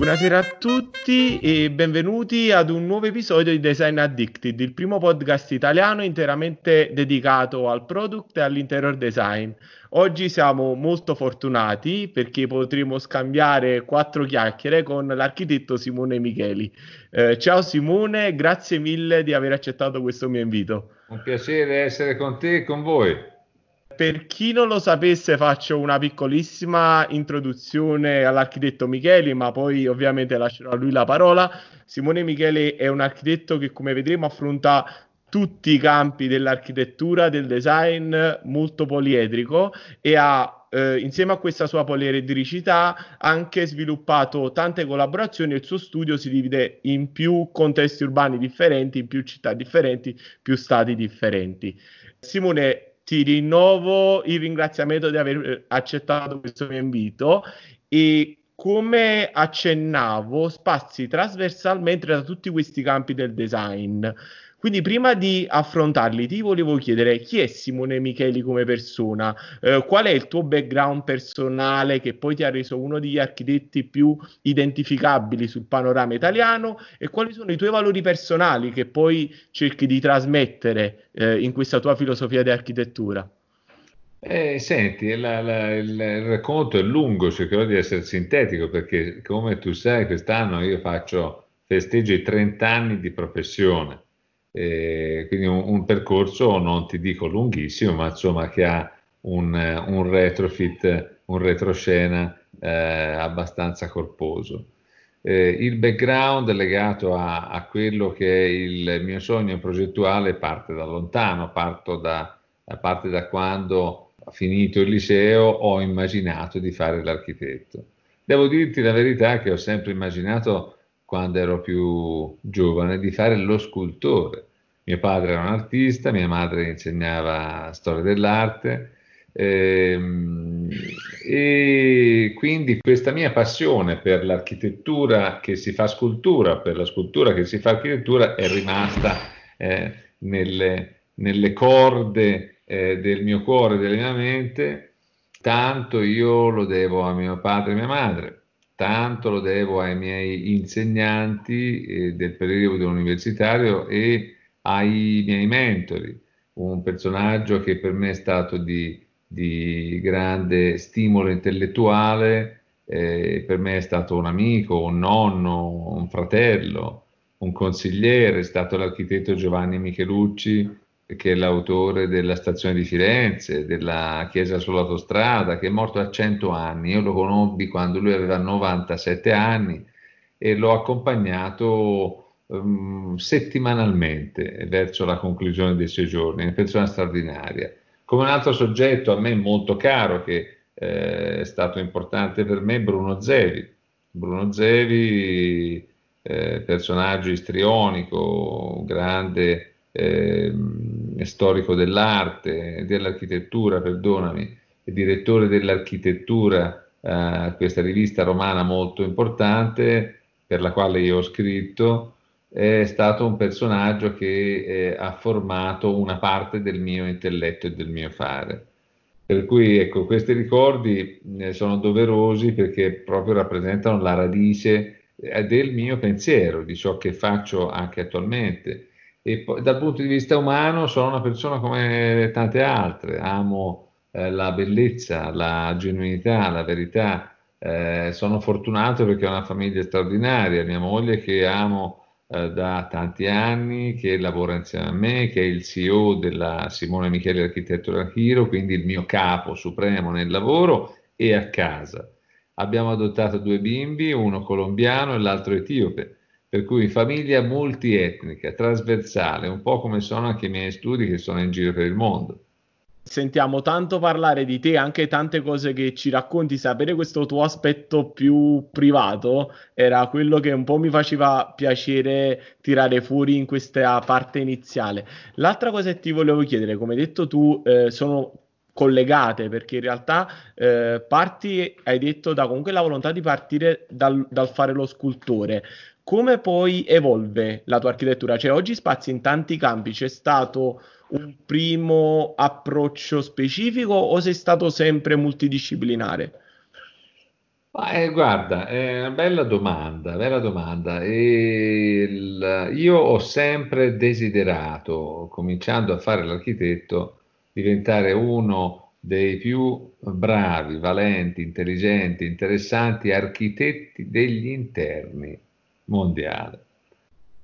Buonasera a tutti e benvenuti ad un nuovo episodio di Design Addicted, il primo podcast italiano interamente dedicato al product e all'interior design. Oggi siamo molto fortunati perché potremo scambiare quattro chiacchiere con l'architetto Simone Micheli. Eh, ciao Simone, grazie mille di aver accettato questo mio invito. Un piacere essere con te e con voi per chi non lo sapesse faccio una piccolissima introduzione all'architetto Micheli, ma poi ovviamente lascerò a lui la parola. Simone Micheli è un architetto che come vedremo affronta tutti i campi dell'architettura, del design, molto poliedrico e ha eh, insieme a questa sua poliedricità anche sviluppato tante collaborazioni il suo studio si divide in più contesti urbani differenti, in più città differenti, più stati differenti. Simone, ti rinnovo il ringraziamento di aver eh, accettato questo mio invito e come accennavo spazi trasversalmente da tutti questi campi del design quindi prima di affrontarli ti volevo chiedere chi è Simone Micheli come persona, eh, qual è il tuo background personale che poi ti ha reso uno degli architetti più identificabili sul panorama italiano? E quali sono i tuoi valori personali che poi cerchi di trasmettere eh, in questa tua filosofia di architettura. Eh, senti, la, la, il, il, racconto è lungo, cercherò di essere sintetico perché come tu sai quest'anno io faccio, festeggio i 30 anni di professione eh, quindi un, un, percorso non ti dico lunghissimo, ma insomma che ha un, un retrofit, un retroscena eh, abbastanza corposo. Eh, il background legato a, a, quello che è il mio sogno progettuale parte da lontano, da, parte da quando finito il liceo ho immaginato di fare l'architetto. Devo dirti la verità che ho sempre immaginato quando ero più giovane, di fare lo scultore. Mio padre era un artista, mia madre insegnava storia dell'arte ehm, e quindi questa mia passione per l'architettura che si fa scultura, per la scultura che si fa architettura è rimasta eh, nelle, nelle, corde eh, del mio cuore, della mia mente, tanto io lo devo a mio padre e mia madre tanto lo devo ai miei insegnanti eh, del periodo universitario e ai miei mentori, un personaggio che per me è stato di, di grande stimolo intellettuale, eh, per me è stato un amico, un nonno, un fratello, un consigliere, è stato l'architetto Giovanni Michelucci, che è l'autore della stazione di Firenze, della chiesa sull'autostrada, che è morto a 100 anni. Io lo conobbi quando lui aveva 97 anni e l'ho accompagnato um, settimanalmente verso la conclusione dei suoi giorni, una persona straordinaria. Come un altro soggetto a me molto caro, che eh, è stato importante per me, Bruno Zevi. Bruno Zevi, eh, personaggio istrionico, grande eh, storico dell'arte, dell'architettura, perdonami, direttore dell'architettura, eh, questa rivista romana molto importante per la quale io ho scritto, è stato un personaggio che eh, ha formato una parte del mio intelletto e del mio fare. Per cui ecco, questi ricordi eh, sono doverosi perché proprio rappresentano la radice eh, del mio pensiero, di ciò che faccio anche attualmente e poi, dal punto di vista umano sono una persona come tante altre, amo eh, la bellezza, la genuinità, la verità. Eh, sono fortunato perché ho una famiglia straordinaria, mia moglie che amo eh, da tanti anni, che lavora insieme a me, che è il CEO della Simone Michele Architettura Hero, quindi il mio capo supremo nel lavoro e a casa. Abbiamo adottato due bimbi, uno colombiano e l'altro etiope per cui famiglia multietnica, trasversale, un po' come sono anche i miei studi che sono in giro per il mondo. Sentiamo tanto parlare di te, anche tante cose che ci racconti, sapere questo tuo aspetto più privato era quello che un po' mi faceva piacere tirare fuori in questa parte iniziale. L'altra cosa che ti volevo chiedere, come hai detto tu, eh, sono collegate perché in realtà eh, parti, hai detto, da comunque la volontà di partire dal, dal fare lo scultore come poi evolve la tua architettura? Cioè, oggi spazi in tanti campi, c'è stato un primo approccio specifico o sei stato sempre multidisciplinare? Eh, guarda, è una bella domanda, bella domanda. Il- io ho sempre desiderato, cominciando a fare l'architetto, diventare uno dei più bravi, valenti, intelligenti, interessanti architetti degli interni mondiali.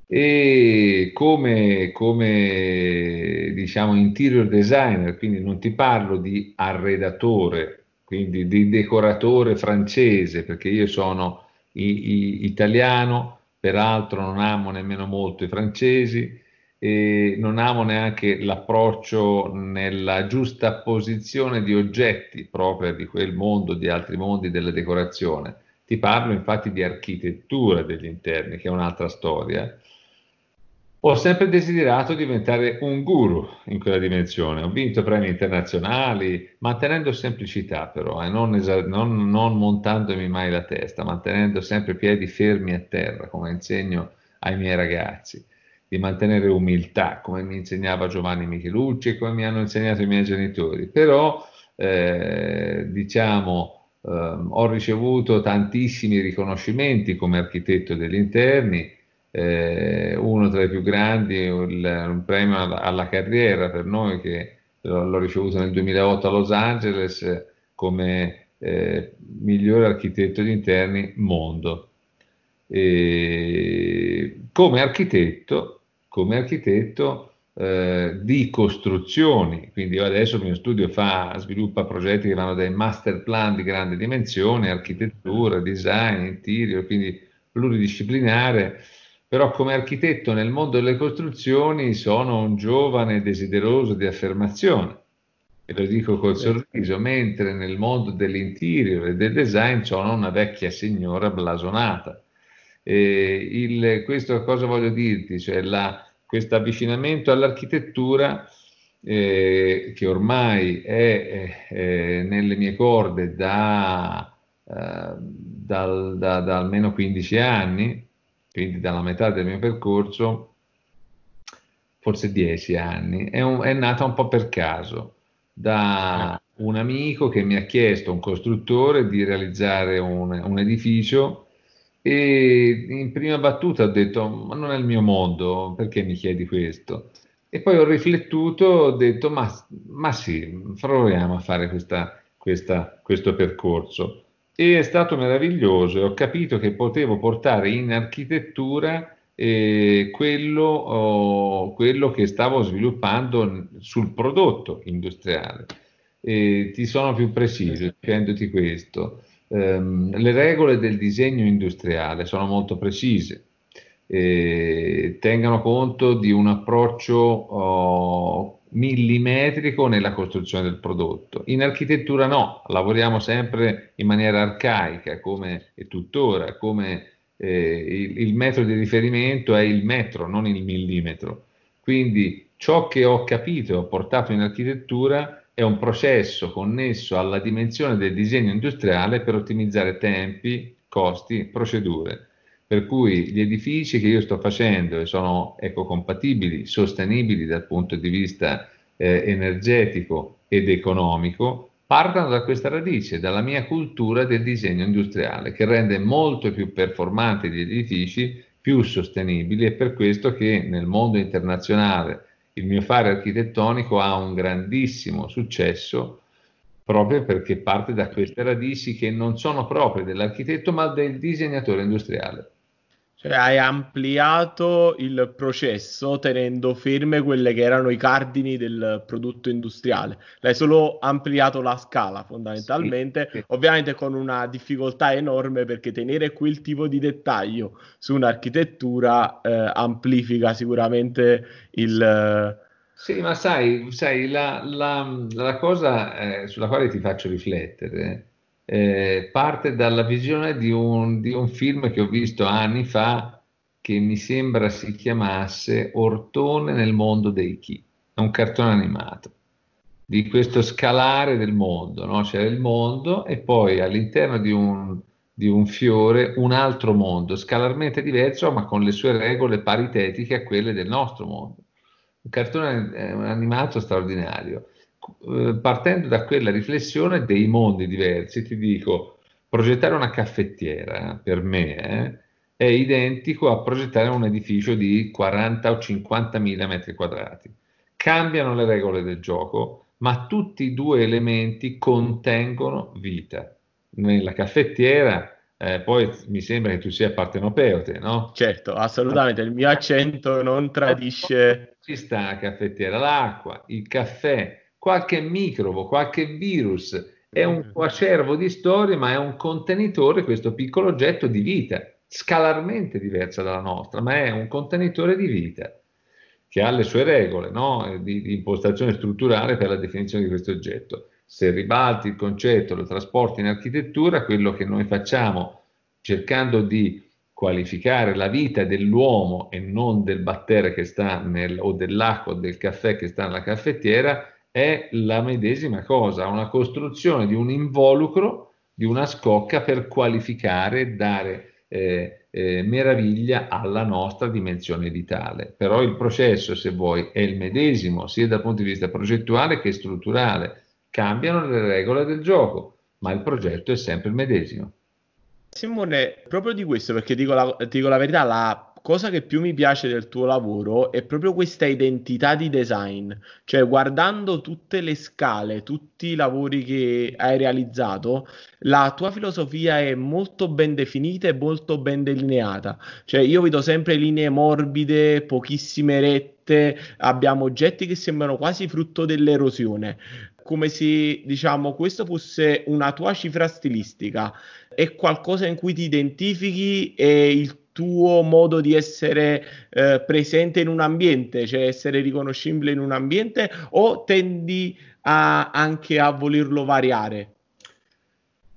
E come, come diciamo interior designer, quindi non ti parlo di arredatore, quindi di decoratore francese, perché io sono i- i- italiano, peraltro non amo nemmeno molto i francesi e non amo neanche l'approccio nella giusta posizione di oggetti propria di quel mondo, di altri mondi della decorazione. Ti parlo infatti di architettura degli interni, che è un'altra storia. Ho sempre desiderato diventare un guru in quella dimensione. Ho vinto premi internazionali, mantenendo semplicità però, e non, esa- non- non montandomi mai la testa, mantenendo sempre i piedi fermi a terra, come insegno ai miei ragazzi, di mantenere umiltà, come mi insegnava Giovanni Michelucci e come mi hanno insegnato i miei genitori. Però, eh, diciamo, ehm, ho ricevuto tantissimi riconoscimenti come architetto degli interni eh, uno tra i più grandi, il- un premio alla, alla carriera per noi che l'ho ricevuto nel 2008 a Los Angeles come eh, migliore architetto di interni mondo. E come architetto, come architetto eh, di costruzioni, quindi adesso il mio studio fa, sviluppa progetti che vanno dai master plan di grande dimensione, architettura, design, interior, quindi pluridisciplinare però come architetto nel mondo delle costruzioni sono un giovane desideroso di affermazione, e lo dico col sorriso, mentre nel mondo dell'interior e del design sono una vecchia signora blasonata. E il, questo cosa voglio dirti? Cioè questo avvicinamento all'architettura eh, che ormai è, è, nelle mie corde da, eh, dal, da, da almeno 15 anni, quindi dalla metà del mio percorso, forse dieci anni, è, un, è nata un po' per caso, da un amico che mi ha chiesto, un costruttore, di realizzare un, un edificio e in prima battuta ho detto, ma non è il mio mondo, perché mi chiedi questo? E poi ho riflettuto, ho detto, ma, ma sì, proviamo a fare questa, questa, questo percorso e è stato meraviglioso e ho capito che potevo portare in architettura eh, quello, oh, quello, che stavo sviluppando sul prodotto industriale. E ti sono più preciso dicendoti questo. Um, le regole del disegno industriale sono molto precise, eh, tengano conto di un approccio oh, millimetrico nella costruzione del prodotto. In architettura no, lavoriamo sempre in maniera arcaica, come è tuttora, come eh, il, il, metro di riferimento è il metro, non il millimetro. Quindi ciò che ho capito e ho portato in architettura è un processo connesso alla dimensione del disegno industriale per ottimizzare tempi, costi, procedure. Per cui gli edifici che io sto facendo e sono ecocompatibili, sostenibili dal punto di vista eh, energetico ed economico, partono da questa radice, dalla mia cultura del disegno industriale, che rende molto più performanti gli edifici, più sostenibili, e per questo che nel mondo internazionale il mio fare architettonico ha un grandissimo successo proprio perché parte da queste radici che non sono proprie dell'architetto ma del disegnatore industriale. Cioè hai ampliato il processo tenendo ferme quelle che erano i cardini del prodotto industriale. L'hai solo ampliato la scala fondamentalmente, sì, sì. ovviamente con una difficoltà enorme perché tenere quel tipo di dettaglio su un'architettura eh, amplifica sicuramente il... Sì, ma sai, sai la, la, la cosa eh, sulla quale ti faccio riflettere eh, parte dalla visione di un, di un film che ho visto anni fa che mi sembra si chiamasse Ortone nel mondo dei chi, è un cartone animato di questo scalare del mondo, no? c'era il mondo e poi all'interno di un, di un fiore un altro mondo, scalarmente diverso ma con le sue regole paritetiche a quelle del nostro mondo. Un cartone animato straordinario. Eh, partendo da quella riflessione dei mondi diversi, ti dico, progettare una caffettiera per me eh, è identico a progettare un edificio di 40 o 50 mila metri quadrati. Cambiano le regole del gioco, ma tutti i due elementi contengono vita. Nella caffettiera eh, poi mi sembra che tu sia partenopeote, no? Certo, assolutamente, il mio accento non tradisce... Ci sta la caffettiera, l'acqua, il caffè, qualche microbo, qualche virus, è un mm. di storie, ma è un contenitore, questo piccolo oggetto di vita, scalarmente diversa dalla nostra, ma è un contenitore di vita che ha le sue regole no? di, di impostazione strutturale per la definizione di questo oggetto se ribalti il concetto, lo trasporti in architettura, quello che noi facciamo cercando di qualificare la vita dell'uomo e non del battere che sta nel, o dell'acqua o del caffè che sta nella caffettiera è la medesima cosa, una costruzione di un involucro, di una scocca per qualificare, dare eh, eh, meraviglia alla nostra dimensione vitale. Però il processo, se vuoi, è il medesimo sia dal punto di vista progettuale che strutturale cambiano le regole del gioco, ma il progetto è sempre il medesimo. Simone, proprio di questo, perché dico la, dico la verità, la cosa che più mi piace del tuo lavoro è proprio questa identità di design, cioè guardando tutte le scale, tutti i lavori che hai realizzato, la tua filosofia è molto ben definita e molto ben delineata, cioè io vedo sempre linee morbide, pochissime rette, abbiamo oggetti che sembrano quasi frutto dell'erosione. Come se diciamo questo fosse una tua cifra stilistica, è qualcosa in cui ti identifichi e il tuo modo di essere eh, presente in un ambiente, cioè essere riconoscibile in un ambiente, o tendi a, anche a volerlo variare?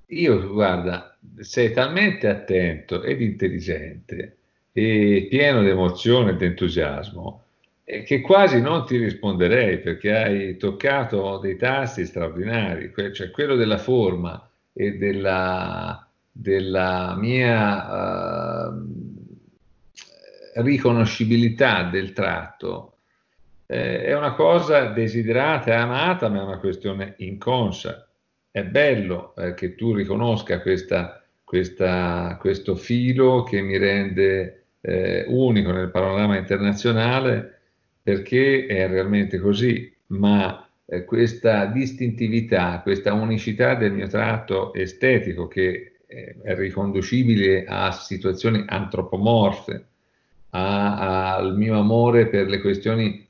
Io, guarda, sei talmente attento ed intelligente e pieno di emozione e di entusiasmo che quasi non ti risponderei perché hai toccato dei tasti straordinari, cioè quello della forma e della, della mia uh, riconoscibilità del tratto. Eh, è una cosa desiderata e amata, ma è una questione inconscia. È bello eh, che tu riconosca questa, questa, questo filo che mi rende eh, unico nel panorama internazionale perché è realmente così, ma eh, questa distintività, questa unicità del mio tratto estetico che eh, è riconducibile a situazioni antropomorfe, a, al mio amore per le questioni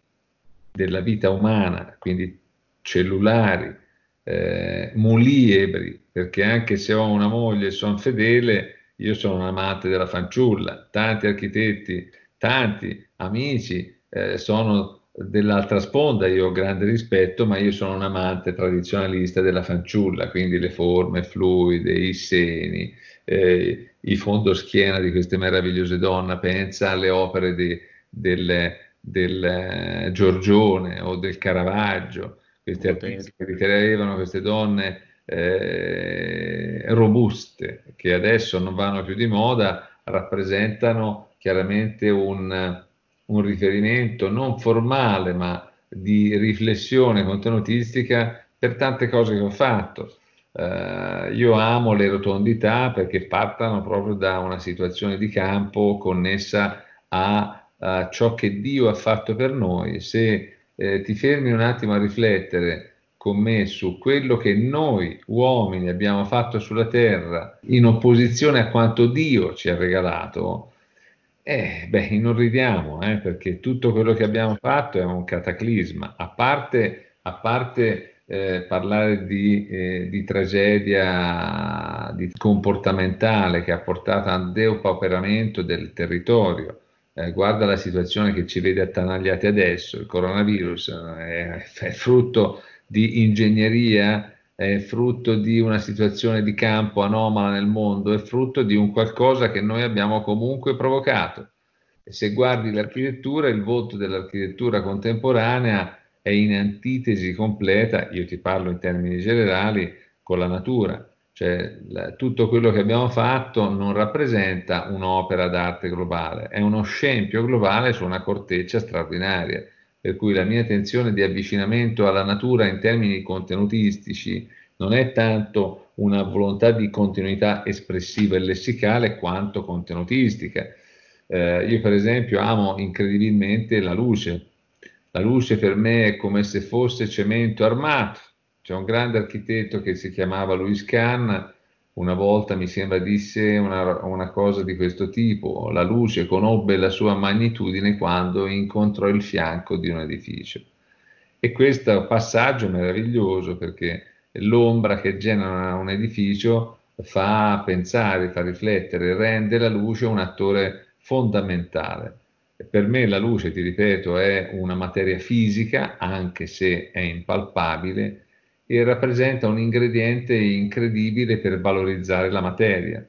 della vita umana, quindi cellulari, eh, muliebri, perché anche se ho una moglie e sono fedele, io sono un amante della fanciulla, tanti architetti, tanti amici eh, sono dell'altra sponda, io ho grande rispetto, ma io sono un amante tradizionalista della fanciulla, quindi le forme fluide, i seni, eh, i fondoschiena di queste meravigliose donne, pensa alle opere di, del, del uh, Giorgione o del Caravaggio, questi artisti che ritenevano queste donne eh, robuste, che adesso non vanno più di moda, rappresentano chiaramente un un riferimento non formale ma di riflessione contenutistica per tante cose che ho fatto. Uh, io amo le rotondità perché partano proprio da una situazione di campo connessa a, a ciò che Dio ha fatto per noi. Se eh, ti fermi un attimo a riflettere con me su quello che noi uomini abbiamo fatto sulla terra in opposizione a quanto Dio ci ha regalato, eh, beh, inorridiamo, eh, perché tutto quello che abbiamo fatto è un cataclisma, a parte, a parte eh, parlare di, eh, di, tragedia di comportamentale che ha portato a un depauperamento del territorio. Eh, guarda la situazione che ci vede attanagliati adesso, il coronavirus è, è frutto di ingegneria è frutto di una situazione di campo anomala nel mondo, è frutto di un qualcosa che noi abbiamo comunque provocato. Se guardi l'architettura, il volto dell'architettura contemporanea è in antitesi completa, io ti parlo in termini generali, con la natura. Cioè la, tutto quello che abbiamo fatto non rappresenta un'opera d'arte globale, è uno scempio globale su una corteccia straordinaria per cui la mia tensione di avvicinamento alla natura in termini contenutistici non è tanto una volontà di continuità espressiva e lessicale quanto contenutistica. Eh, io per esempio amo incredibilmente la luce. La luce per me è come se fosse cemento armato. C'è un grande architetto che si chiamava Louis Kahn, una volta mi sembra disse una, una, cosa di questo tipo, la luce conobbe la sua magnitudine quando incontrò il fianco di un edificio. E questo passaggio è meraviglioso perché l'ombra che genera un edificio fa pensare, fa riflettere, rende la luce un attore fondamentale. Per me la luce, ti ripeto, è una materia fisica, anche se è impalpabile, e rappresenta un ingrediente incredibile per valorizzare la materia.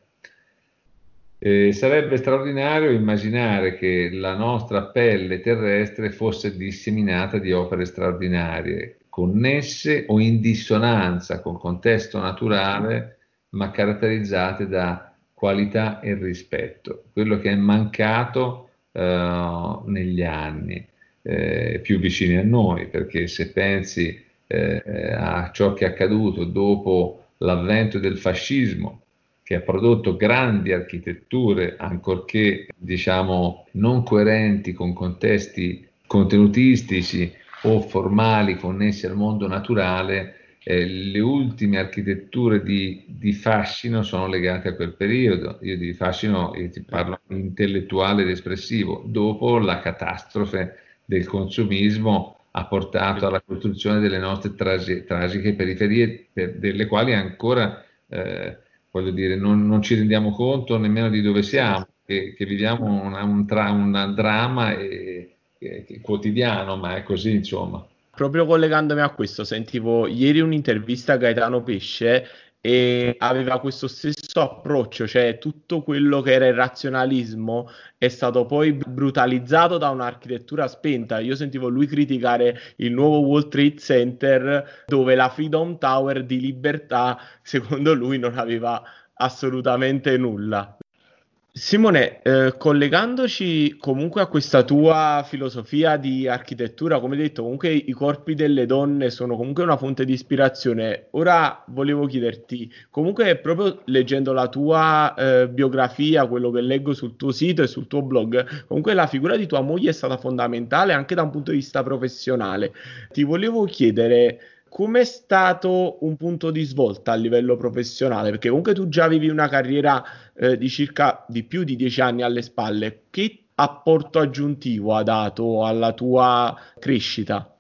Eh, sarebbe straordinario immaginare che la nostra pelle terrestre fosse disseminata di opere straordinarie, connesse o in dissonanza col contesto naturale, ma caratterizzate da qualità e rispetto, quello che è mancato negli anni eh, più vicini a noi, perché se pensi eh, a ciò che è accaduto dopo l'avvento del fascismo, che ha prodotto grandi architetture, ancorché diciamo non coerenti con contesti contenutistici o formali connessi al mondo naturale, eh, le ultime architetture di, di, fascino sono legate a quel periodo. Io di fascino io ti parlo intellettuale ed espressivo. Dopo la catastrofe del consumismo ha portato alla costruzione delle nostre tragi, tragiche periferie, per, delle quali ancora, eh, voglio dire, non, non, ci rendiamo conto nemmeno di dove siamo, che, che viviamo una, un, tra, un dramma e, e, quotidiano, ma è così, insomma. Proprio collegandomi a questo, sentivo ieri un'intervista a Gaetano Pesce e aveva questo stesso approccio, cioè tutto quello che era il razionalismo è stato poi brutalizzato da un'architettura spenta. Io sentivo lui criticare il nuovo Wall Trade Center dove la Freedom Tower di libertà secondo lui non aveva assolutamente nulla. Simone, eh, collegandoci comunque a questa tua filosofia di architettura, come detto, comunque i corpi delle donne sono comunque una fonte di ispirazione. Ora volevo chiederti, comunque proprio leggendo la tua eh, biografia, quello che leggo sul tuo sito e sul tuo blog, comunque la figura di tua moglie è stata fondamentale anche da un punto di vista professionale. Ti volevo chiedere com'è stato un punto di svolta a livello professionale? Perché comunque tu già avevi una carriera eh, di circa di più di dieci anni alle spalle. Che apporto aggiuntivo ha dato alla tua crescita?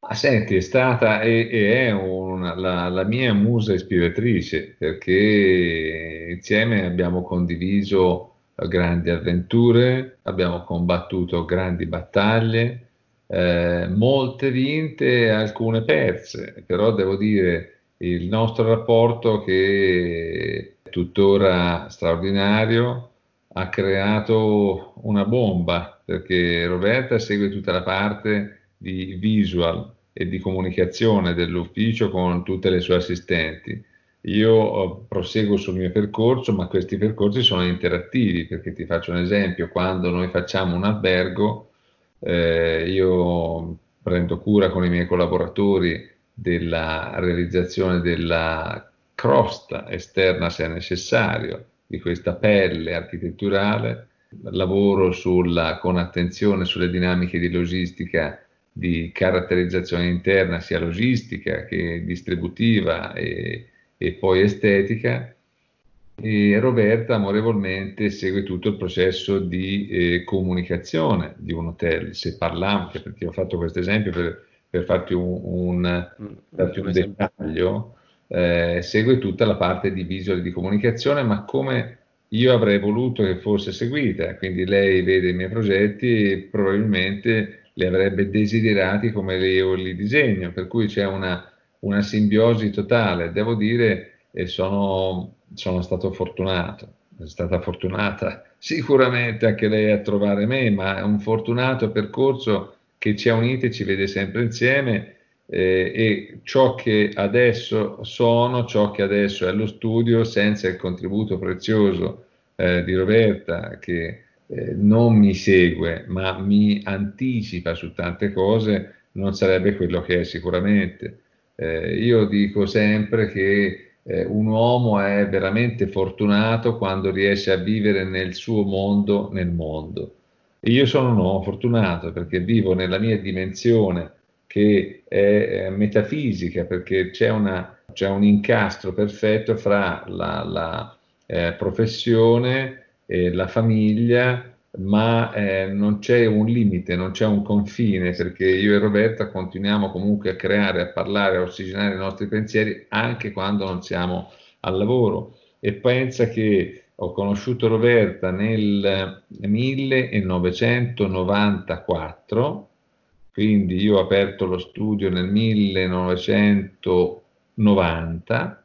Ah, senti, è stata e, e è una, la, la, mia musa ispiratrice perché insieme abbiamo condiviso grandi avventure, abbiamo combattuto grandi battaglie, eh, molte vinte, alcune perse, però devo dire il nostro rapporto che è tuttora straordinario ha creato una bomba perché Roberta segue tutta la parte di visual e di comunicazione dell'ufficio con tutte le sue assistenti. Io eh, proseguo sul mio percorso, ma questi percorsi sono interattivi perché ti faccio un esempio, quando noi facciamo un albergo, eh, io prendo cura con i miei collaboratori della realizzazione della crosta esterna se necessario di questa pelle architetturale, lavoro sulla, con attenzione sulle dinamiche di logistica di caratterizzazione interna sia logistica che distributiva e, e poi estetica e Roberta amorevolmente segue tutto il processo di eh, comunicazione di un hotel. Se parliamo, perché ho fatto questo esempio per, per farti un, un, mm, darti un dettaglio, eh, segue tutta la parte di visual di comunicazione, ma come io avrei voluto che fosse seguita. Quindi lei vede i miei progetti e probabilmente li avrebbe desiderati come io li disegno, per cui c'è una, una simbiosi totale. Devo dire, e sono sono stato fortunato, è stata fortunata sicuramente anche lei a trovare me, ma è un fortunato percorso che ci ha uniti e ci vede sempre insieme eh, e ciò che adesso sono, ciò che adesso è allo studio, senza il contributo prezioso eh, di Roberta che eh, non mi segue ma mi anticipa su tante cose, non sarebbe quello che è sicuramente. Eh, io dico sempre che eh, un uomo è veramente fortunato quando riesce a vivere nel suo mondo, nel mondo. E io sono un uomo fortunato perché vivo nella mia dimensione che è, è metafisica, perché c'è, una, c'è, un incastro perfetto fra la, la eh, professione, e la famiglia, ma eh, non c'è un limite, non c'è un confine, perché io e Roberta continuiamo comunque a creare, a parlare, a ossigenare i nostri pensieri anche quando non siamo al lavoro. E pensa che ho conosciuto Roberta nel 1994, quindi io ho aperto lo studio nel 1990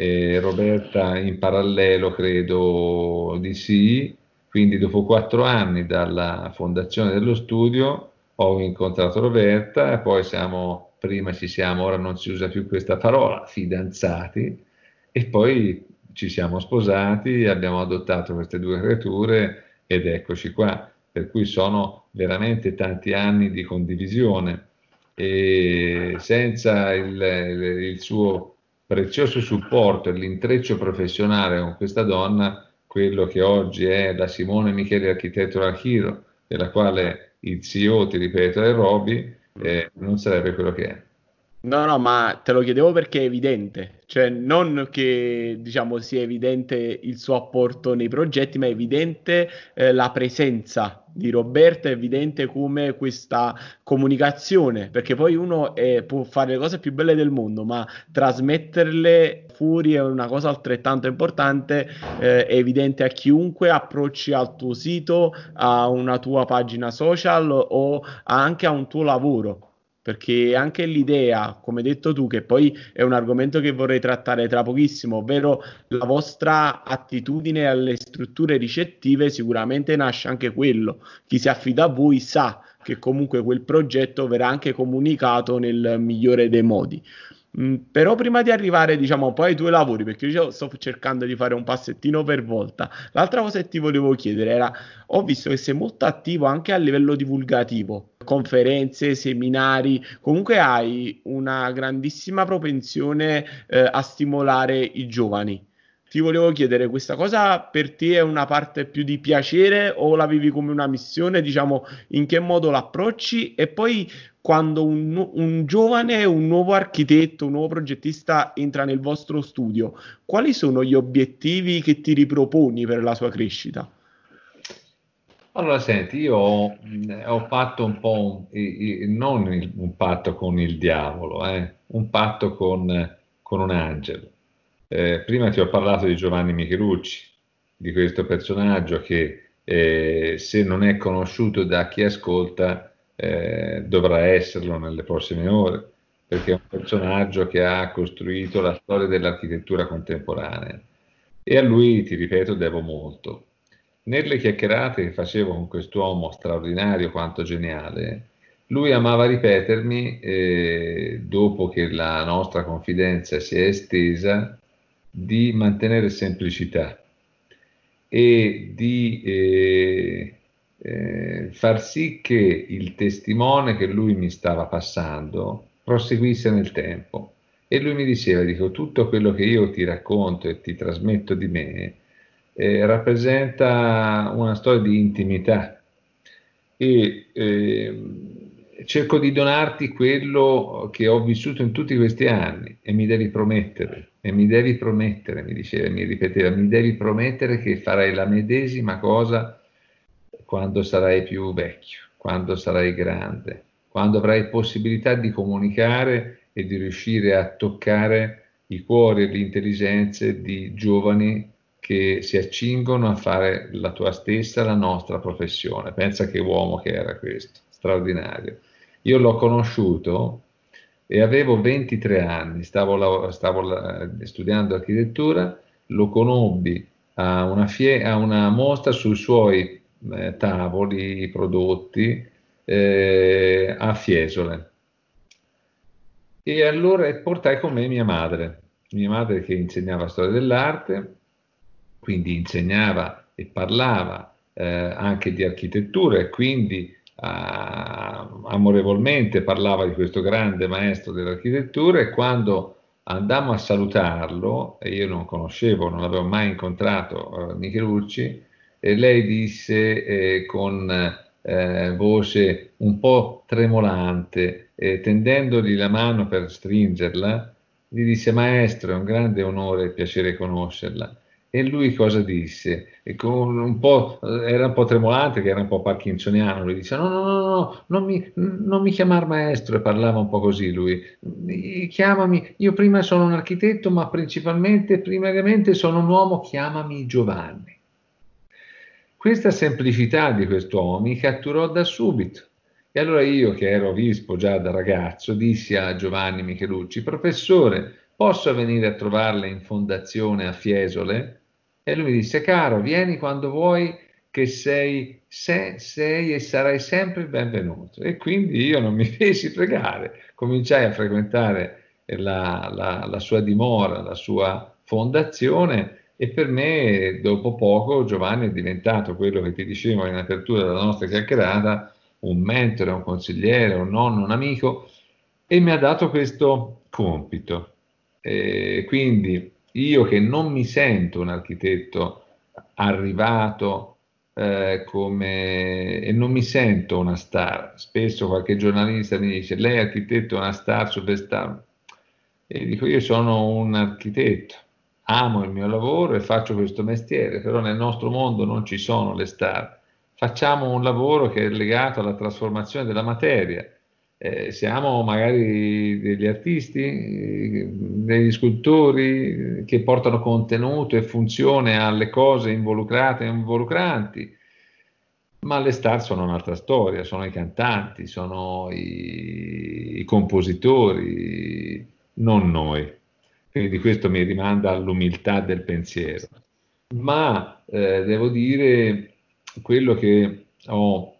eh, Roberta in parallelo credo di sì, quindi dopo quattro anni dalla fondazione dello studio ho incontrato Roberta e poi siamo, prima ci siamo, ora non si usa più questa parola, fidanzati e poi ci siamo sposati, abbiamo adottato queste due creature ed eccoci qua, per cui sono veramente tanti anni di condivisione. E senza il, il suo prezioso supporto e l'intreccio professionale con questa donna, quello che oggi è la Simone Michele Architectural Hero, della quale il CEO, ti ripeto, è Roby, eh, non sarebbe quello che è. No, no, ma te lo chiedevo perché è evidente, cioè non che diciamo sia evidente il suo apporto nei progetti, ma è evidente eh, la presenza di Roberto, è evidente come questa comunicazione, perché poi uno eh, può fare le cose più belle del mondo, ma trasmetterle fuori è una cosa altrettanto importante, eh, è evidente a chiunque approcci al tuo sito, a una tua pagina social o anche a un tuo lavoro perché anche l'idea, come detto tu, che poi è un argomento che vorrei trattare tra pochissimo, ovvero la vostra attitudine alle strutture ricettive, sicuramente nasce anche quello. Chi si affida a voi sa che comunque quel progetto verrà anche comunicato nel migliore dei modi. Mm, però prima di arrivare diciamo poi ai tuoi lavori perché io sto cercando di fare un passettino per volta l'altra cosa che ti volevo chiedere era ho visto che sei molto attivo anche a livello divulgativo conferenze, seminari, comunque hai una grandissima propensione eh, a stimolare i giovani. Ti volevo chiedere, questa cosa per te è una parte più di piacere o la vivi come una missione? Diciamo, in che modo l'approcci? E poi quando un, un, giovane, un nuovo architetto, un nuovo progettista entra nel vostro studio, quali sono gli obiettivi che ti riproponi per la sua crescita? Allora, senti, io ho, ho fatto un po' un, non un patto con il diavolo, eh, un patto con, con un angelo. Eh, prima ti ho parlato di Giovanni Michelucci, di questo personaggio che eh, se non è conosciuto da chi ascolta eh, dovrà esserlo nelle prossime ore, perché è un personaggio che ha costruito la storia dell'architettura contemporanea. E a lui, ti ripeto, devo molto. Nelle chiacchierate che facevo con quest'uomo straordinario quanto geniale, lui amava ripetermi, eh, dopo che la nostra confidenza si è estesa, di mantenere semplicità e di eh, eh, far sì che il testimone che lui mi stava passando proseguisse nel tempo. E lui mi diceva, dico, tutto quello che io ti racconto e ti trasmetto di me, eh, rappresenta una storia di intimità e eh, cerco di donarti quello che ho vissuto in tutti questi anni e mi devi promettere, e mi devi promettere, mi diceva, mi ripeteva, mi devi promettere che farai la medesima cosa quando sarai più vecchio, quando sarai grande, quando avrai possibilità di comunicare e di riuscire a toccare i cuori e le intelligenze di giovani che si accingono a fare la tua stessa, la nostra professione. Pensa che uomo che era questo, straordinario. Io l'ho conosciuto e avevo 23 anni, stavo, stavo studiando architettura, lo conobbi a una, fie- a una mostra sui suoi eh, tavoli, prodotti eh, a Fiesole. E allora portai con me mia madre, mia madre che insegnava storia dell'arte quindi insegnava e parlava eh, anche di architettura e quindi amorevolmente parlava di questo grande maestro dell'architettura e quando andammo a salutarlo, e io non conoscevo, non avevo mai incontrato eh, Michelucci, e lei disse eh, con eh, voce un po' tremolante, eh, tendendogli la mano per stringerla, gli disse maestro, è un grande onore e piacere conoscerla. E lui cosa disse? Un era un po' tremolante, che era un po' parkinsoniano. Lui disse: No, no, no, no non, mi, non mi chiamare maestro. E parlava un po' così lui. Chiamami, io prima sono un architetto, ma principalmente, primariamente sono un uomo, chiamami Giovanni. Questa semplicità di quest'uomo mi catturò da subito. E allora io, che ero vispo già da ragazzo, dissi a Giovanni Michelucci: Professore, posso venire a trovarla in fondazione a Fiesole? E lui mi disse, caro, vieni quando vuoi, che sei, se, sei e sarai sempre benvenuto. E quindi io non mi feci pregare, cominciai a frequentare la, la, la sua dimora, la sua fondazione e per me dopo poco Giovanni è diventato quello che ti dicevo in apertura della nostra chiacchierata, un mentore, un consigliere, un nonno, un amico e mi ha dato questo compito. E quindi io che non mi sento un architetto arrivato eh, come, e non mi sento una star, spesso qualche giornalista mi dice lei architetto è una star, superstar, e dico io sono un architetto, amo il mio lavoro e faccio questo mestiere, però nel nostro mondo non ci sono le star, facciamo un lavoro che è legato alla trasformazione della materia eh, siamo magari degli artisti, degli scultori che portano contenuto e funzione alle cose involucrate e involucranti, ma le star sono un'altra storia, sono i cantanti, sono i, i compositori, non noi. Quindi questo mi rimanda all'umiltà del pensiero. Ma eh, devo dire quello che ho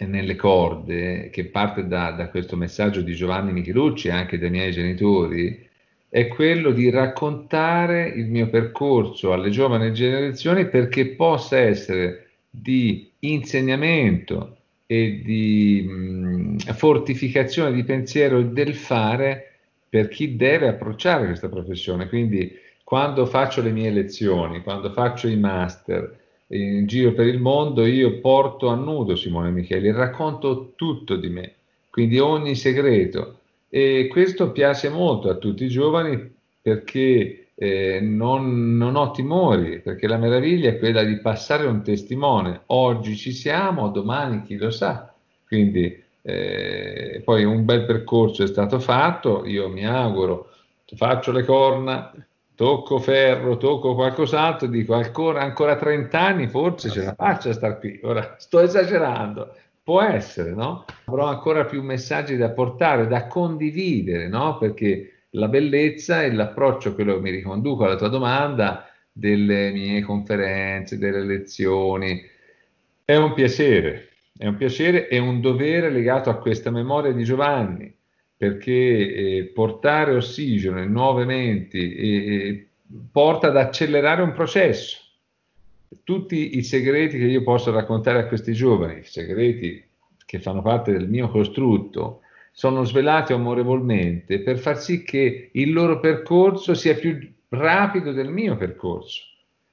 nelle corde, che parte da, da, questo messaggio di Giovanni Michelucci e anche dai miei genitori, è quello di raccontare il mio percorso alle giovani generazioni perché possa essere di insegnamento e di mh, fortificazione di pensiero del fare per chi deve approcciare questa professione. Quindi quando faccio le mie lezioni, quando faccio i master, in giro per il mondo, io porto a nudo Simone Micheli, racconto tutto di me, quindi ogni segreto. E questo piace molto a tutti i giovani perché eh, non, non, ho timori, perché la meraviglia è quella di passare un testimone. Oggi ci siamo, domani chi lo sa. Quindi eh, poi un bel percorso è stato fatto, io mi auguro, faccio le corna, tocco ferro, tocco qualcos'altro, dico ancora, ancora 30 anni, forse ce la faccio a star qui. Ora sto esagerando, può essere, no? Avrò ancora più messaggi da portare, da condividere, no? Perché la bellezza e l'approccio, quello che mi riconduco alla tua domanda, delle mie conferenze, delle lezioni, è un piacere, è un piacere e un dovere legato a questa memoria di Giovanni perché eh, portare ossigeno in nuove menti porta ad accelerare un processo. Tutti i segreti che io posso raccontare a questi giovani, segreti che fanno parte del mio costrutto, sono svelati amorevolmente per far sì che il loro percorso sia più rapido del mio percorso.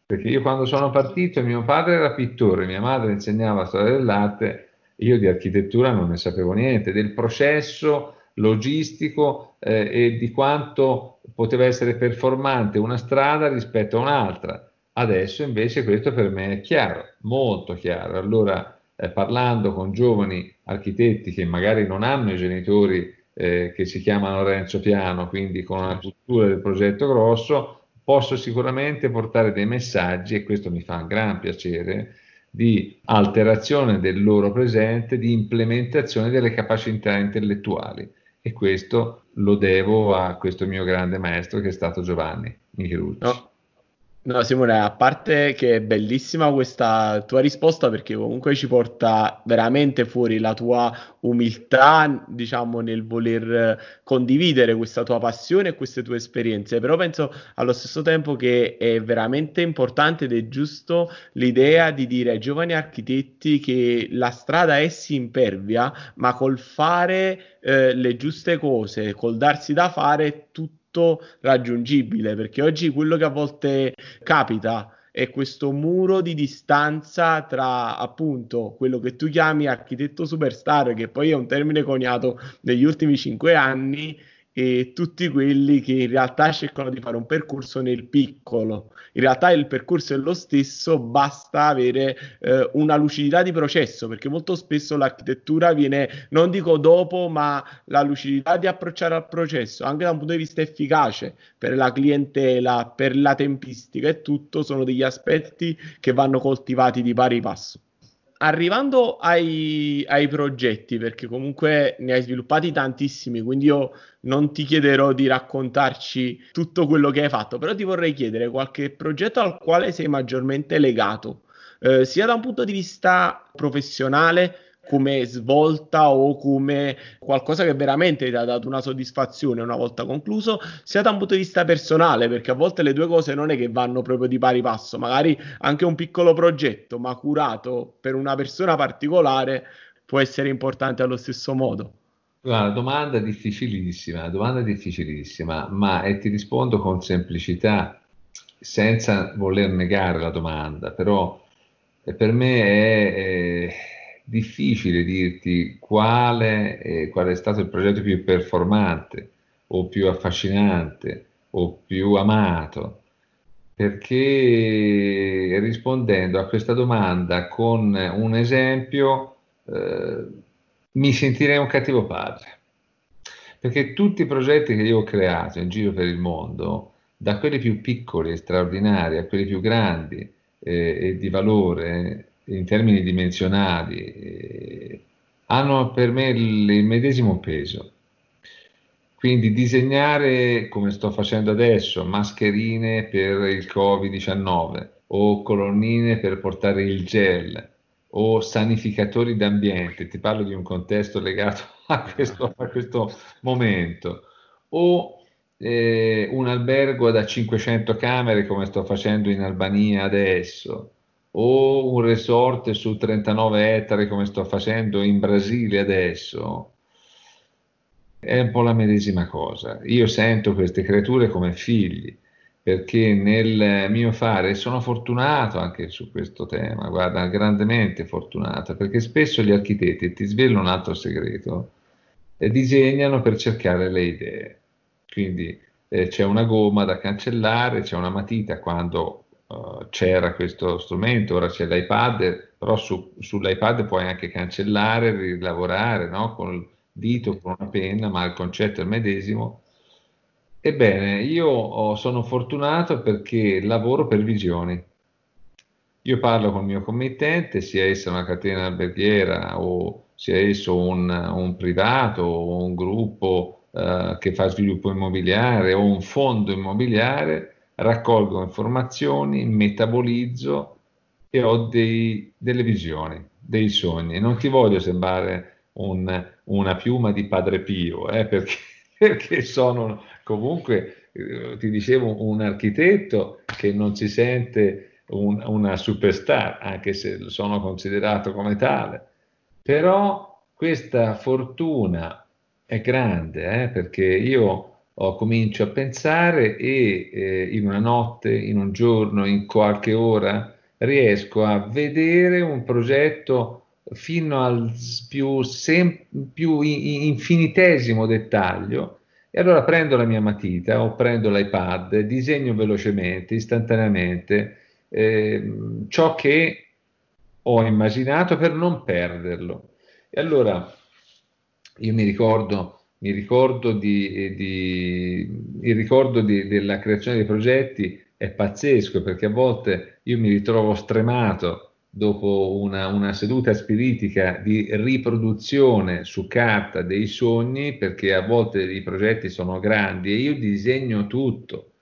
Perché io quando sono partito, mio padre era pittore, mia madre insegnava storia dell'arte, io di architettura non ne sapevo niente, del processo logistico eh, e di quanto poteva essere performante una strada rispetto a un'altra. Adesso invece questo per me è chiaro, molto chiaro. Allora, eh, parlando con giovani architetti che magari non hanno i genitori eh, che si chiamano Renzo Piano, quindi con una cultura del progetto grosso, posso sicuramente portare dei messaggi, e questo mi fa un gran piacere, di alterazione del loro presente, di implementazione delle capacità intellettuali e questo lo devo a questo mio grande maestro che è stato Giovanni Michelucci. No. No, Simone, a parte che è bellissima questa tua risposta perché comunque ci porta veramente fuori la tua umiltà, diciamo, nel voler condividere questa tua passione e queste tue esperienze, però penso allo stesso tempo che è veramente importante ed è giusto l'idea di dire ai giovani architetti che la strada è sì impervia, ma col fare eh, le giuste cose, col darsi da fare, tutto tutto raggiungibile, perché oggi quello che a volte capita è questo muro di distanza tra appunto quello che tu chiami architetto superstar, che poi è un termine coniato negli ultimi cinque anni, e tutti quelli che in realtà cercano di fare un percorso nel piccolo. In realtà il percorso è lo stesso, basta avere eh, una lucidità di processo, perché molto spesso l'architettura viene, non dico dopo, ma la lucidità di approcciare al processo, anche da un punto di vista efficace, per la clientela, per la tempistica e tutto, sono degli aspetti che vanno coltivati di pari passo arrivando ai, ai, progetti, perché comunque ne hai sviluppati tantissimi, quindi io non ti chiederò di raccontarci tutto quello che hai fatto, però ti vorrei chiedere qualche progetto al quale sei maggiormente legato, eh, sia da un punto di vista professionale, come svolta o come qualcosa che veramente ti ha dato una soddisfazione una volta concluso, sia da un punto di vista personale, perché a volte le due cose non è che vanno proprio di pari passo, magari anche un piccolo progetto, ma curato per una persona particolare, può essere importante allo stesso modo. Guarda, domanda difficilissima, domanda difficilissima, ma e ti rispondo con semplicità, senza voler negare la domanda, però per me è, è difficile dirti quale, eh, qual è stato il progetto più performante o più affascinante o più amato, perché rispondendo a questa domanda con un esempio eh, mi sentirei un cattivo padre, perché tutti i progetti che io ho creato in giro per il mondo, da quelli più piccoli e straordinari a quelli più grandi eh, e di valore, in termini dimensionali eh, hanno per me il medesimo peso. Quindi disegnare, come sto facendo adesso, mascherine per il Covid-19 o colonnine per portare il gel o sanificatori d'ambiente, ti parlo di un contesto legato a questo, a questo momento, o eh, un albergo da 500 camere come sto facendo in Albania adesso, o un resort su 39 ettari come sto facendo in Brasile adesso, è un po' la medesima cosa. Io sento queste creature come figli, perché nel mio fare sono fortunato anche su questo tema, guarda, grandemente fortunato, perché spesso gli architetti, ti svelo un altro segreto, eh, disegnano per cercare le idee. Quindi eh, c'è una gomma da cancellare, c'è una matita quando uh, c'era questo strumento, ora c'è l'iPad, però su, sull'iPad puoi anche cancellare, rilavorare no? con il dito, con una penna, ma il concetto è il medesimo. Ebbene, io oh, sono fortunato perché lavoro per visioni. Io parlo con il mio committente, sia essa una catena alberghiera o sia esso un, un privato o un gruppo uh, che fa sviluppo immobiliare o un fondo immobiliare, raccolgo informazioni, metabolizzo e ho dei, delle visioni, dei sogni. Non ti voglio sembrare un, una piuma di Padre Pio, eh, perché, perché, sono comunque, eh, ti dicevo, un architetto che non si sente un, una superstar, anche se sono considerato come tale. Però questa fortuna è grande, eh, perché io oh, comincio a pensare e eh, in una notte, in un giorno, in qualche ora riesco a vedere un progetto fino al più, sem- più infinitesimo dettaglio e allora prendo la mia matita o prendo l'iPad, disegno velocemente, istantaneamente eh, ciò che ho immaginato per non perderlo. E allora io mi ricordo mi ricordo di, di, il ricordo di, della creazione dei progetti è pazzesco perché a volte io mi ritrovo stremato dopo una, una, seduta spiritica di riproduzione su carta dei sogni perché a volte i progetti sono grandi e io disegno tutto.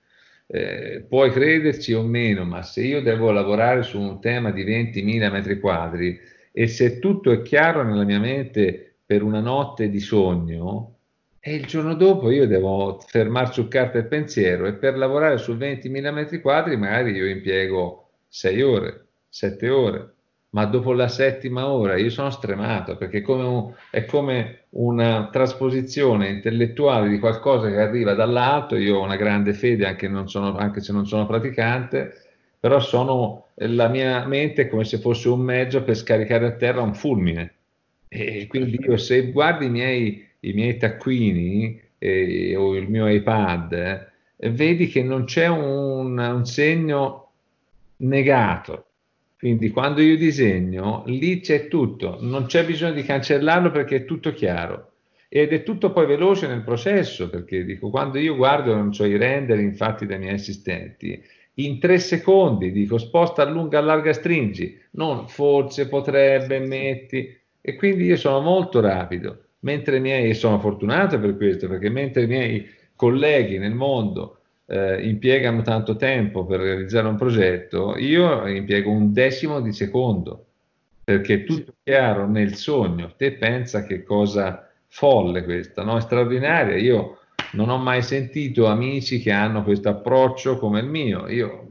eh, puoi crederci o meno, ma se io devo lavorare su un tema di 20.000 metri quadri e se tutto è chiaro nella mia mente per una notte di sogno, e il giorno dopo io devo fermare su carta il pensiero e per lavorare su 20.000 metri quadri magari io impiego 6 ore, 7 ore, ma dopo la settima ora io sono stremato perché è come, un, è come una trasposizione intellettuale di qualcosa che arriva dall'alto. Io ho una grande fede, anche, sono, anche se non sono praticante, però sono, la mia mente è come se fosse un mezzo per scaricare a terra un fulmine. E quindi io, se guardi i miei, i miei taccuini eh, o il mio iPad, eh, vedi che non c'è un, un segno negato. Quindi quando io disegno, lì c'è tutto, non c'è bisogno di cancellarlo perché è tutto chiaro. Ed è tutto poi veloce nel processo, perché dico, quando io guardo, non so, i render infatti dai miei assistenti, in tre secondi dico sposta, allunga, allarga, stringi, non forse, potrebbe, metti, e quindi io sono molto rapido, mentre i miei, e sono fortunato per questo, perché mentre i miei colleghi nel mondo eh, impiegano tanto tempo per realizzare un progetto, io impiego un decimo di secondo, perché è tutto chiaro nel sogno. Te pensa che cosa folle questa, no? È straordinaria. Io non ho mai sentito amici che hanno questo approccio come il mio. Io,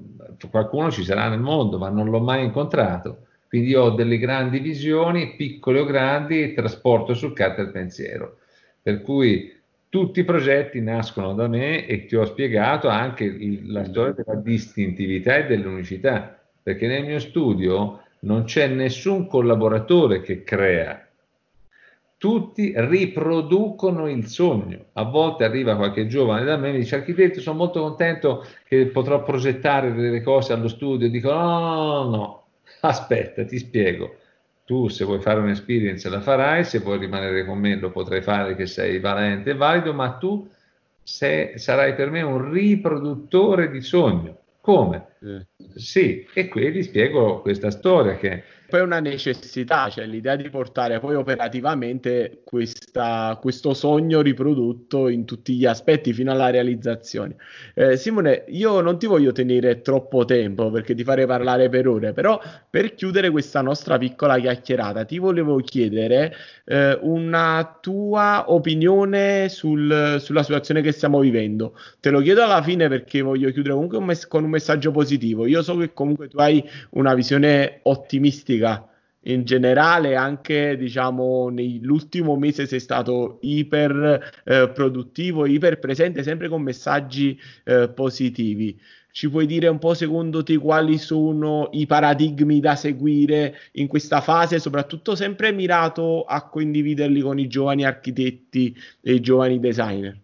qualcuno ci sarà nel mondo, ma non l'ho mai incontrato. Quindi ho delle grandi visioni, piccole o grandi, trasporto sul carta il pensiero. Per cui tutti i progetti nascono da me e ti ho spiegato anche il, la storia della distintività e dell'unicità, perché nel mio studio non c'è nessun collaboratore che crea, tutti riproducono il sogno. A volte arriva qualche giovane da me e mi dice architetto sono molto contento che potrò progettare delle cose allo studio. Dico no, no, no, aspetta, ti spiego tu se vuoi fare un'esperienza la farai, se vuoi rimanere con me lo potrai fare che sei valente e valido, ma tu sei, sarai per me un riproduttore di sogno. Come? Eh. Sì, e qui vi spiego questa storia che poi una necessità, cioè l'idea di portare poi operativamente questa, questo sogno riprodotto in tutti gli aspetti fino alla realizzazione. Eh, Simone, io non ti voglio tenere troppo tempo perché ti farei parlare per ore, però per chiudere questa nostra piccola chiacchierata ti volevo chiedere eh, una tua opinione sul, sulla situazione che stiamo vivendo. Te lo chiedo alla fine perché voglio chiudere comunque un mess- con un messaggio positivo. Io so che comunque tu hai una visione ottimistica musica in generale, anche diciamo nell'ultimo mese sei stato iper eh, produttivo, iper presente, sempre con messaggi eh, positivi. Ci puoi dire un po' secondo te quali sono i paradigmi da seguire in questa fase, soprattutto sempre mirato a condividerli con i giovani architetti e i giovani designer?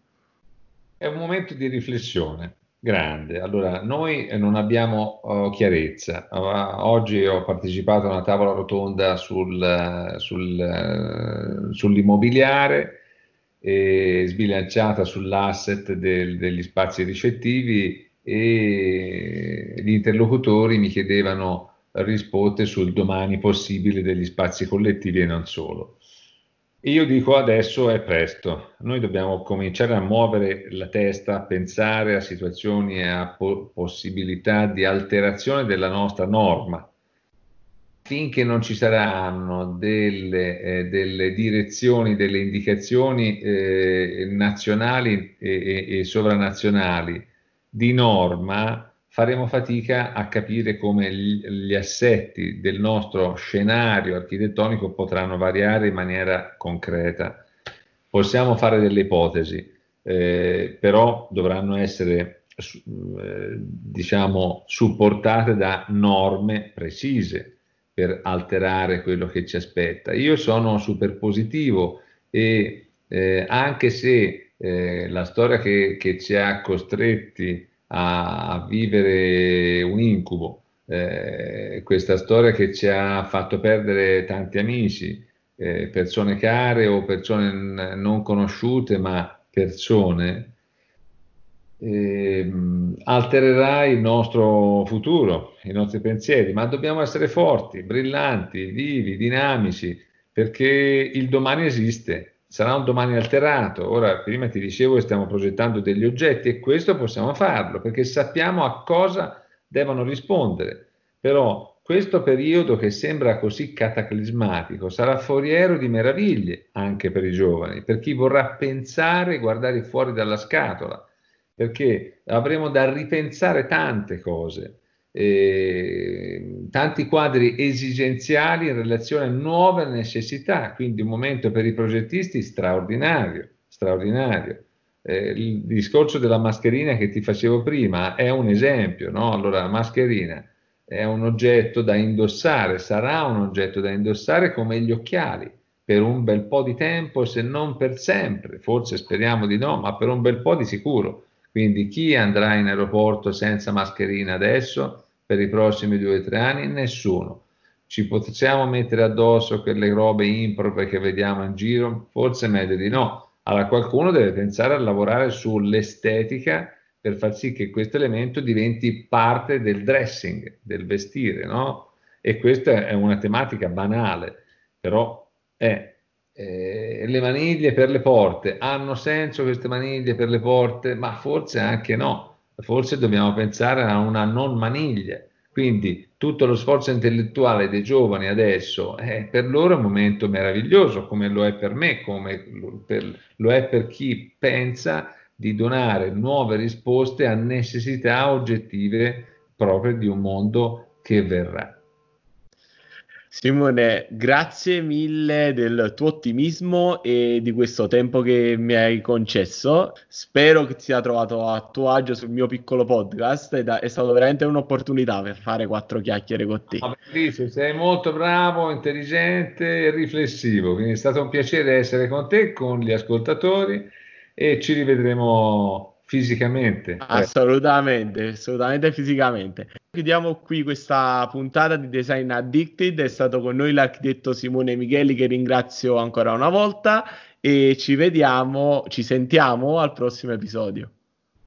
È un momento di riflessione Grande, allora noi non abbiamo uh, chiarezza. Uh, oggi ho partecipato a una tavola rotonda sul, sul, uh, sull'immobiliare eh, sbilanciata sull'asset del, degli spazi ricettivi e gli interlocutori mi chiedevano risposte sul domani possibile degli spazi collettivi e non solo. Io dico adesso è presto, noi dobbiamo cominciare a muovere la testa, a pensare a situazioni e a po- possibilità di alterazione della nostra norma. Finché non ci saranno delle, eh, delle direzioni, delle indicazioni eh, nazionali e, e, e sovranazionali di norma, faremo fatica a capire come gli, assetti del nostro scenario architettonico potranno variare in maniera concreta. Possiamo fare delle ipotesi, eh, però dovranno essere eh, diciamo supportate da norme precise per alterare quello che ci aspetta. Io sono super positivo e eh, anche se eh, la storia che, che ci ha costretti a, a vivere un incubo. Eh, questa storia che ci ha fatto perdere tanti amici, eh, persone care o persone n- non conosciute, ma persone, eh, altererà il nostro futuro, i nostri pensieri, ma dobbiamo essere forti, brillanti, vivi, dinamici, perché il domani esiste sarà un domani alterato. Ora, prima ti dicevo che stiamo progettando degli oggetti e questo possiamo farlo perché sappiamo a cosa devono rispondere. Però questo periodo che sembra così cataclismatico sarà foriero di meraviglie anche per i giovani, per chi vorrà pensare e guardare fuori dalla scatola, perché avremo da ripensare tante cose, eh, tanti quadri esigenziali in relazione a nuove necessità, quindi un momento per i progettisti straordinario, straordinario. Eh, il discorso della mascherina che ti facevo prima è un esempio, no? Allora, la mascherina è un oggetto da indossare, sarà un oggetto da indossare come gli occhiali per un bel po' di tempo, se non per sempre, forse speriamo di no, ma per un bel po' di sicuro. Quindi chi andrà in aeroporto senza mascherina adesso per i prossimi due o tre anni? Nessuno. Ci possiamo mettere addosso quelle robe improbe che vediamo in giro? Forse meglio di no. Allora qualcuno deve pensare a lavorare sull'estetica per far sì che questo elemento diventi parte del dressing, del vestire, no? E questa è una tematica banale, però è eh, le maniglie per le porte. Hanno senso queste maniglie per le porte? Ma forse anche no. Forse dobbiamo pensare a una non maniglia. Quindi tutto lo sforzo intellettuale dei giovani adesso è per loro un momento meraviglioso, come lo è per me, come lo è per chi pensa di donare nuove risposte a necessità oggettive proprio di un mondo che verrà. Simone, grazie mille del tuo ottimismo e di questo tempo che mi hai concesso. Spero che ti sia trovato a tuo agio sul mio piccolo podcast. Ed è stata veramente un'opportunità per fare quattro chiacchiere con te. Ah, sei molto bravo, intelligente e riflessivo. Quindi è stato un piacere essere con te, con gli ascoltatori e ci rivedremo fisicamente. Assolutamente, assolutamente fisicamente. Chiudiamo qui questa puntata di Design Addicted. È stato con noi l'architetto Simone Micheli che ringrazio ancora una volta e ci vediamo, ci sentiamo al prossimo episodio.